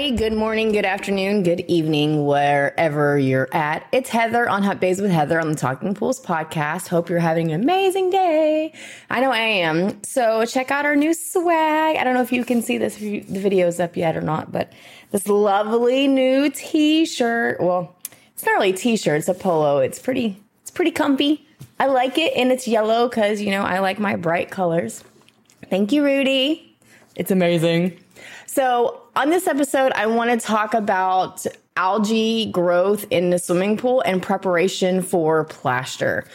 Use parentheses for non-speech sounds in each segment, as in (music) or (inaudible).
Everybody. Good morning, good afternoon, good evening, wherever you're at. It's Heather on Hot Bays with Heather on the Talking Pools podcast. Hope you're having an amazing day. I know I am. So, check out our new swag. I don't know if you can see this, if the video's up yet or not, but this lovely new t shirt. Well, it's not really a t shirt, it's a polo. It's pretty, it's pretty comfy. I like it, and it's yellow because, you know, I like my bright colors. Thank you, Rudy. It's amazing. So, on this episode, I want to talk about algae growth in the swimming pool and preparation for plaster.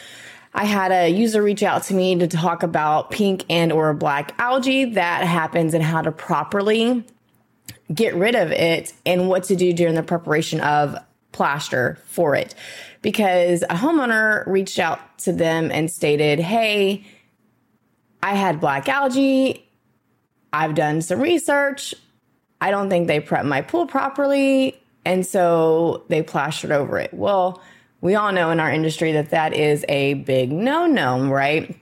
I had a user reach out to me to talk about pink and or black algae that happens and how to properly get rid of it and what to do during the preparation of plaster for it. Because a homeowner reached out to them and stated, Hey, I had black algae. I've done some research. I don't think they prepped my pool properly. And so they plastered over it. Well, we all know in our industry that that is a big no no, right?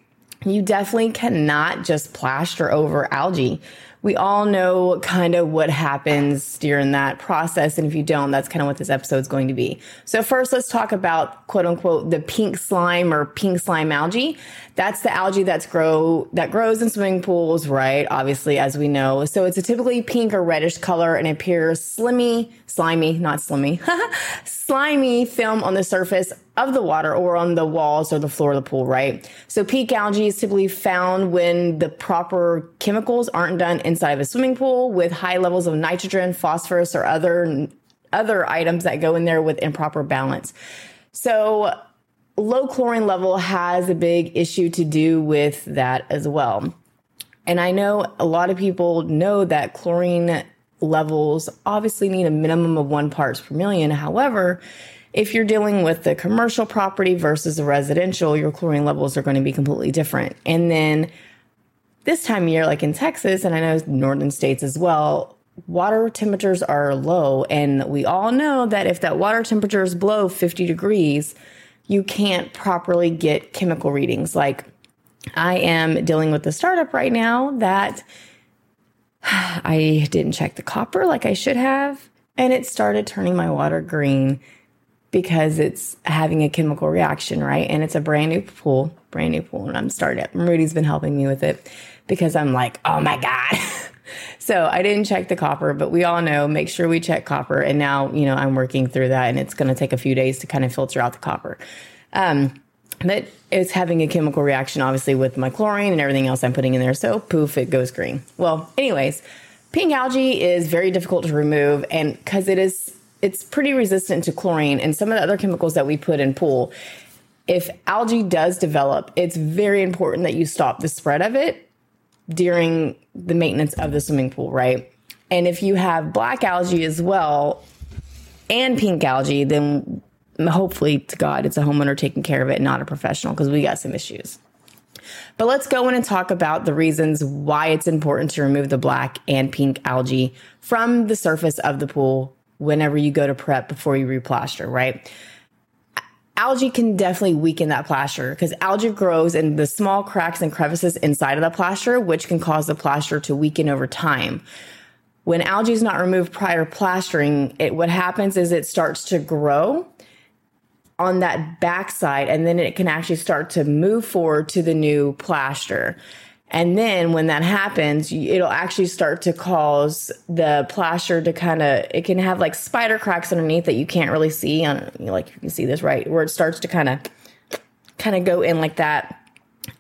You definitely cannot just plaster over algae. We all know kind of what happens during that process. And if you don't, that's kind of what this episode is going to be. So, first, let's talk about quote unquote the pink slime or pink slime algae. That's the algae that's grow that grows in swimming pools, right? Obviously, as we know. So it's a typically pink or reddish color and appears slimy, slimy, not slimy, (laughs) slimy film on the surface of the water or on the walls or the floor of the pool, right? So pink algae is typically found when the proper chemicals aren't done inside of a swimming pool with high levels of nitrogen, phosphorus, or other other items that go in there with improper balance. So low chlorine level has a big issue to do with that as well. And I know a lot of people know that chlorine levels obviously need a minimum of one parts per million. However, if you're dealing with the commercial property versus the residential, your chlorine levels are going to be completely different. And then this time of year, like in Texas, and I know northern states as well, water temperatures are low. And we all know that if that water temperature is below 50 degrees, you can't properly get chemical readings. Like I am dealing with the startup right now that (sighs) I didn't check the copper like I should have. And it started turning my water green because it's having a chemical reaction, right? And it's a brand new pool, brand new pool. And I'm starting it. Rudy's been helping me with it because I'm like, oh my God. (laughs) so I didn't check the copper, but we all know make sure we check copper. And now, you know, I'm working through that and it's going to take a few days to kind of filter out the copper. Um, but it's having a chemical reaction, obviously, with my chlorine and everything else I'm putting in there. So poof, it goes green. Well, anyways, pink algae is very difficult to remove, and because it is, it's pretty resistant to chlorine and some of the other chemicals that we put in pool. If algae does develop, it's very important that you stop the spread of it during the maintenance of the swimming pool, right? And if you have black algae as well and pink algae, then hopefully to God, it's a homeowner taking care of it, not a professional, because we got some issues. But let's go in and talk about the reasons why it's important to remove the black and pink algae from the surface of the pool whenever you go to prep before you replaster, right? Algae can definitely weaken that plaster because algae grows in the small cracks and crevices inside of the plaster, which can cause the plaster to weaken over time. When algae is not removed prior plastering, it what happens is it starts to grow on that backside and then it can actually start to move forward to the new plaster. And then when that happens, it'll actually start to cause the plaster to kind of, it can have like spider cracks underneath that you can't really see on, like you can see this right, where it starts to kind of, kind of go in like that.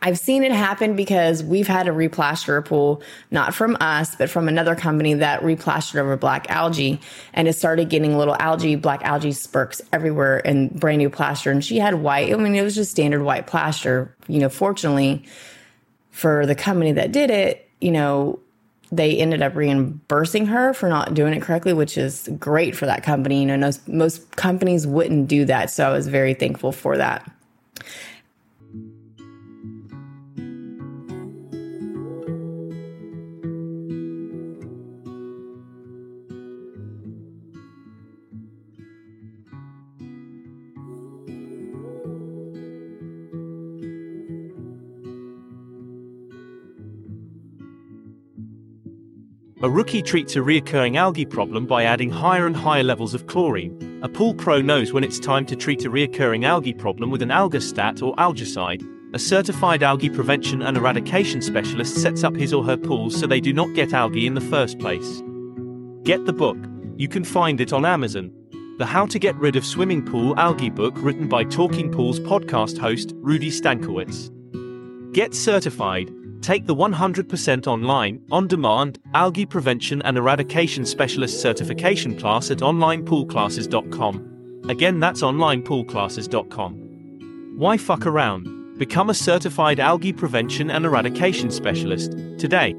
I've seen it happen because we've had to replaster a pool, not from us, but from another company that replastered over black algae and it started getting little algae, black algae spurts everywhere and brand new plaster. And she had white, I mean, it was just standard white plaster. You know, fortunately for the company that did it, you know, they ended up reimbursing her for not doing it correctly, which is great for that company. You know, most, most companies wouldn't do that. So I was very thankful for that. A rookie treats a reoccurring algae problem by adding higher and higher levels of chlorine. A pool pro knows when it's time to treat a reoccurring algae problem with an algastat or algicide. A certified algae prevention and eradication specialist sets up his or her pools so they do not get algae in the first place. Get the book. You can find it on Amazon. The How to Get Rid of Swimming Pool Algae book written by Talking Pools podcast host Rudy Stankiewicz. Get certified Take the 100% online, on demand, algae prevention and eradication specialist certification class at onlinepoolclasses.com. Again, that's onlinepoolclasses.com. Why fuck around? Become a certified algae prevention and eradication specialist today.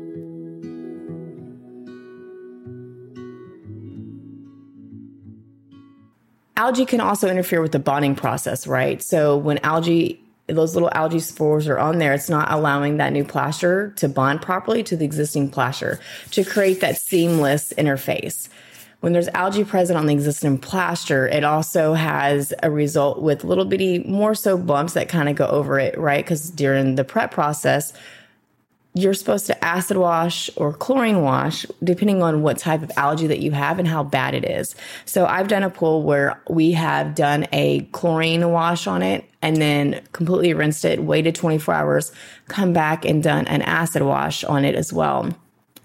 Algae can also interfere with the bonding process, right? So when algae those little algae spores are on there, it's not allowing that new plaster to bond properly to the existing plaster to create that seamless interface. When there's algae present on the existing plaster, it also has a result with little bitty, more so bumps that kind of go over it, right? Because during the prep process, you're supposed to acid wash or chlorine wash depending on what type of algae that you have and how bad it is. So I've done a pool where we have done a chlorine wash on it and then completely rinsed it, waited 24 hours, come back and done an acid wash on it as well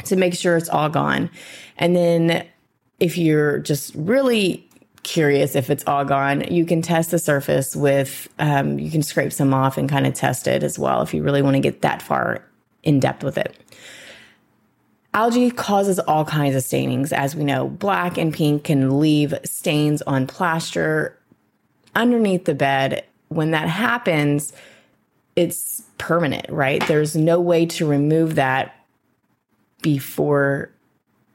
to make sure it's all gone. And then if you're just really curious if it's all gone, you can test the surface with, um, you can scrape some off and kind of test it as well if you really want to get that far in depth with it. Algae causes all kinds of stainings. As we know, black and pink can leave stains on plaster underneath the bed. When that happens, it's permanent, right? There's no way to remove that before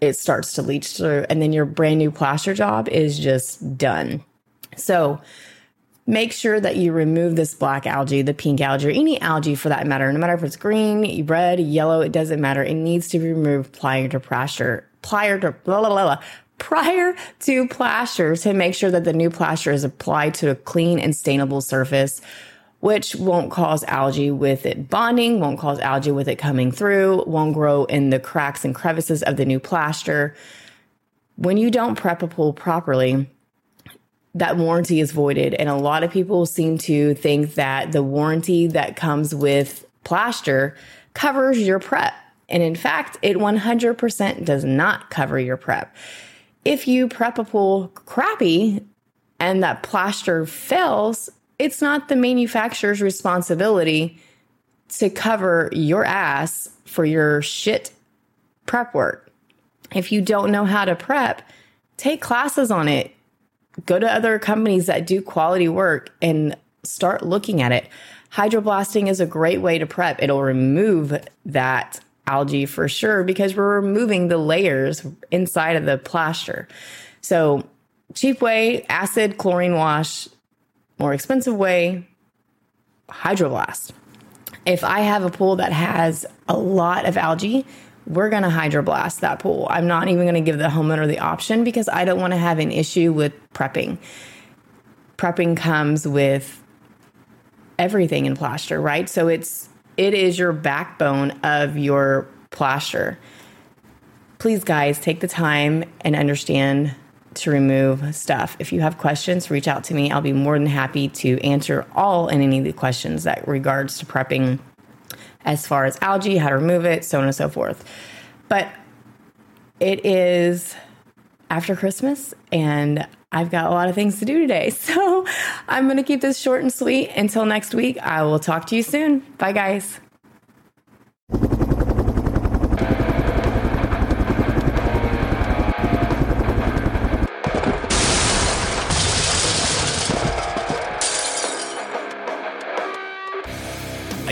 it starts to leach through. And then your brand new plaster job is just done. So, make sure that you remove this black algae, the pink algae, or any algae for that matter. No matter if it's green, red, yellow, it doesn't matter. It needs to be removed prior to plaster, prior to blah, blah, blah, blah, prior to plaster to make sure that the new plaster is applied to a clean and stainable surface. Which won't cause algae with it bonding, won't cause algae with it coming through, won't grow in the cracks and crevices of the new plaster. When you don't prep a pool properly, that warranty is voided. And a lot of people seem to think that the warranty that comes with plaster covers your prep. And in fact, it 100% does not cover your prep. If you prep a pool crappy and that plaster fails, it's not the manufacturer's responsibility to cover your ass for your shit prep work. If you don't know how to prep, take classes on it go to other companies that do quality work and start looking at it. Hydroblasting is a great way to prep. It'll remove that algae for sure because we're removing the layers inside of the plaster. So, cheap way, acid chlorine wash, more expensive way, hydroblast. If I have a pool that has a lot of algae, we're going to hydroblast that pool. I'm not even going to give the homeowner the option because I don't want to have an issue with prepping. Prepping comes with everything in plaster, right? So it's it is your backbone of your plaster. Please guys, take the time and understand to remove stuff. If you have questions, reach out to me. I'll be more than happy to answer all and any of the questions that regards to prepping as far as algae, how to remove it, so on and so forth. But it is after Christmas and I've got a lot of things to do today. (laughs) So I'm going to keep this short and sweet. Until next week, I will talk to you soon. Bye, guys.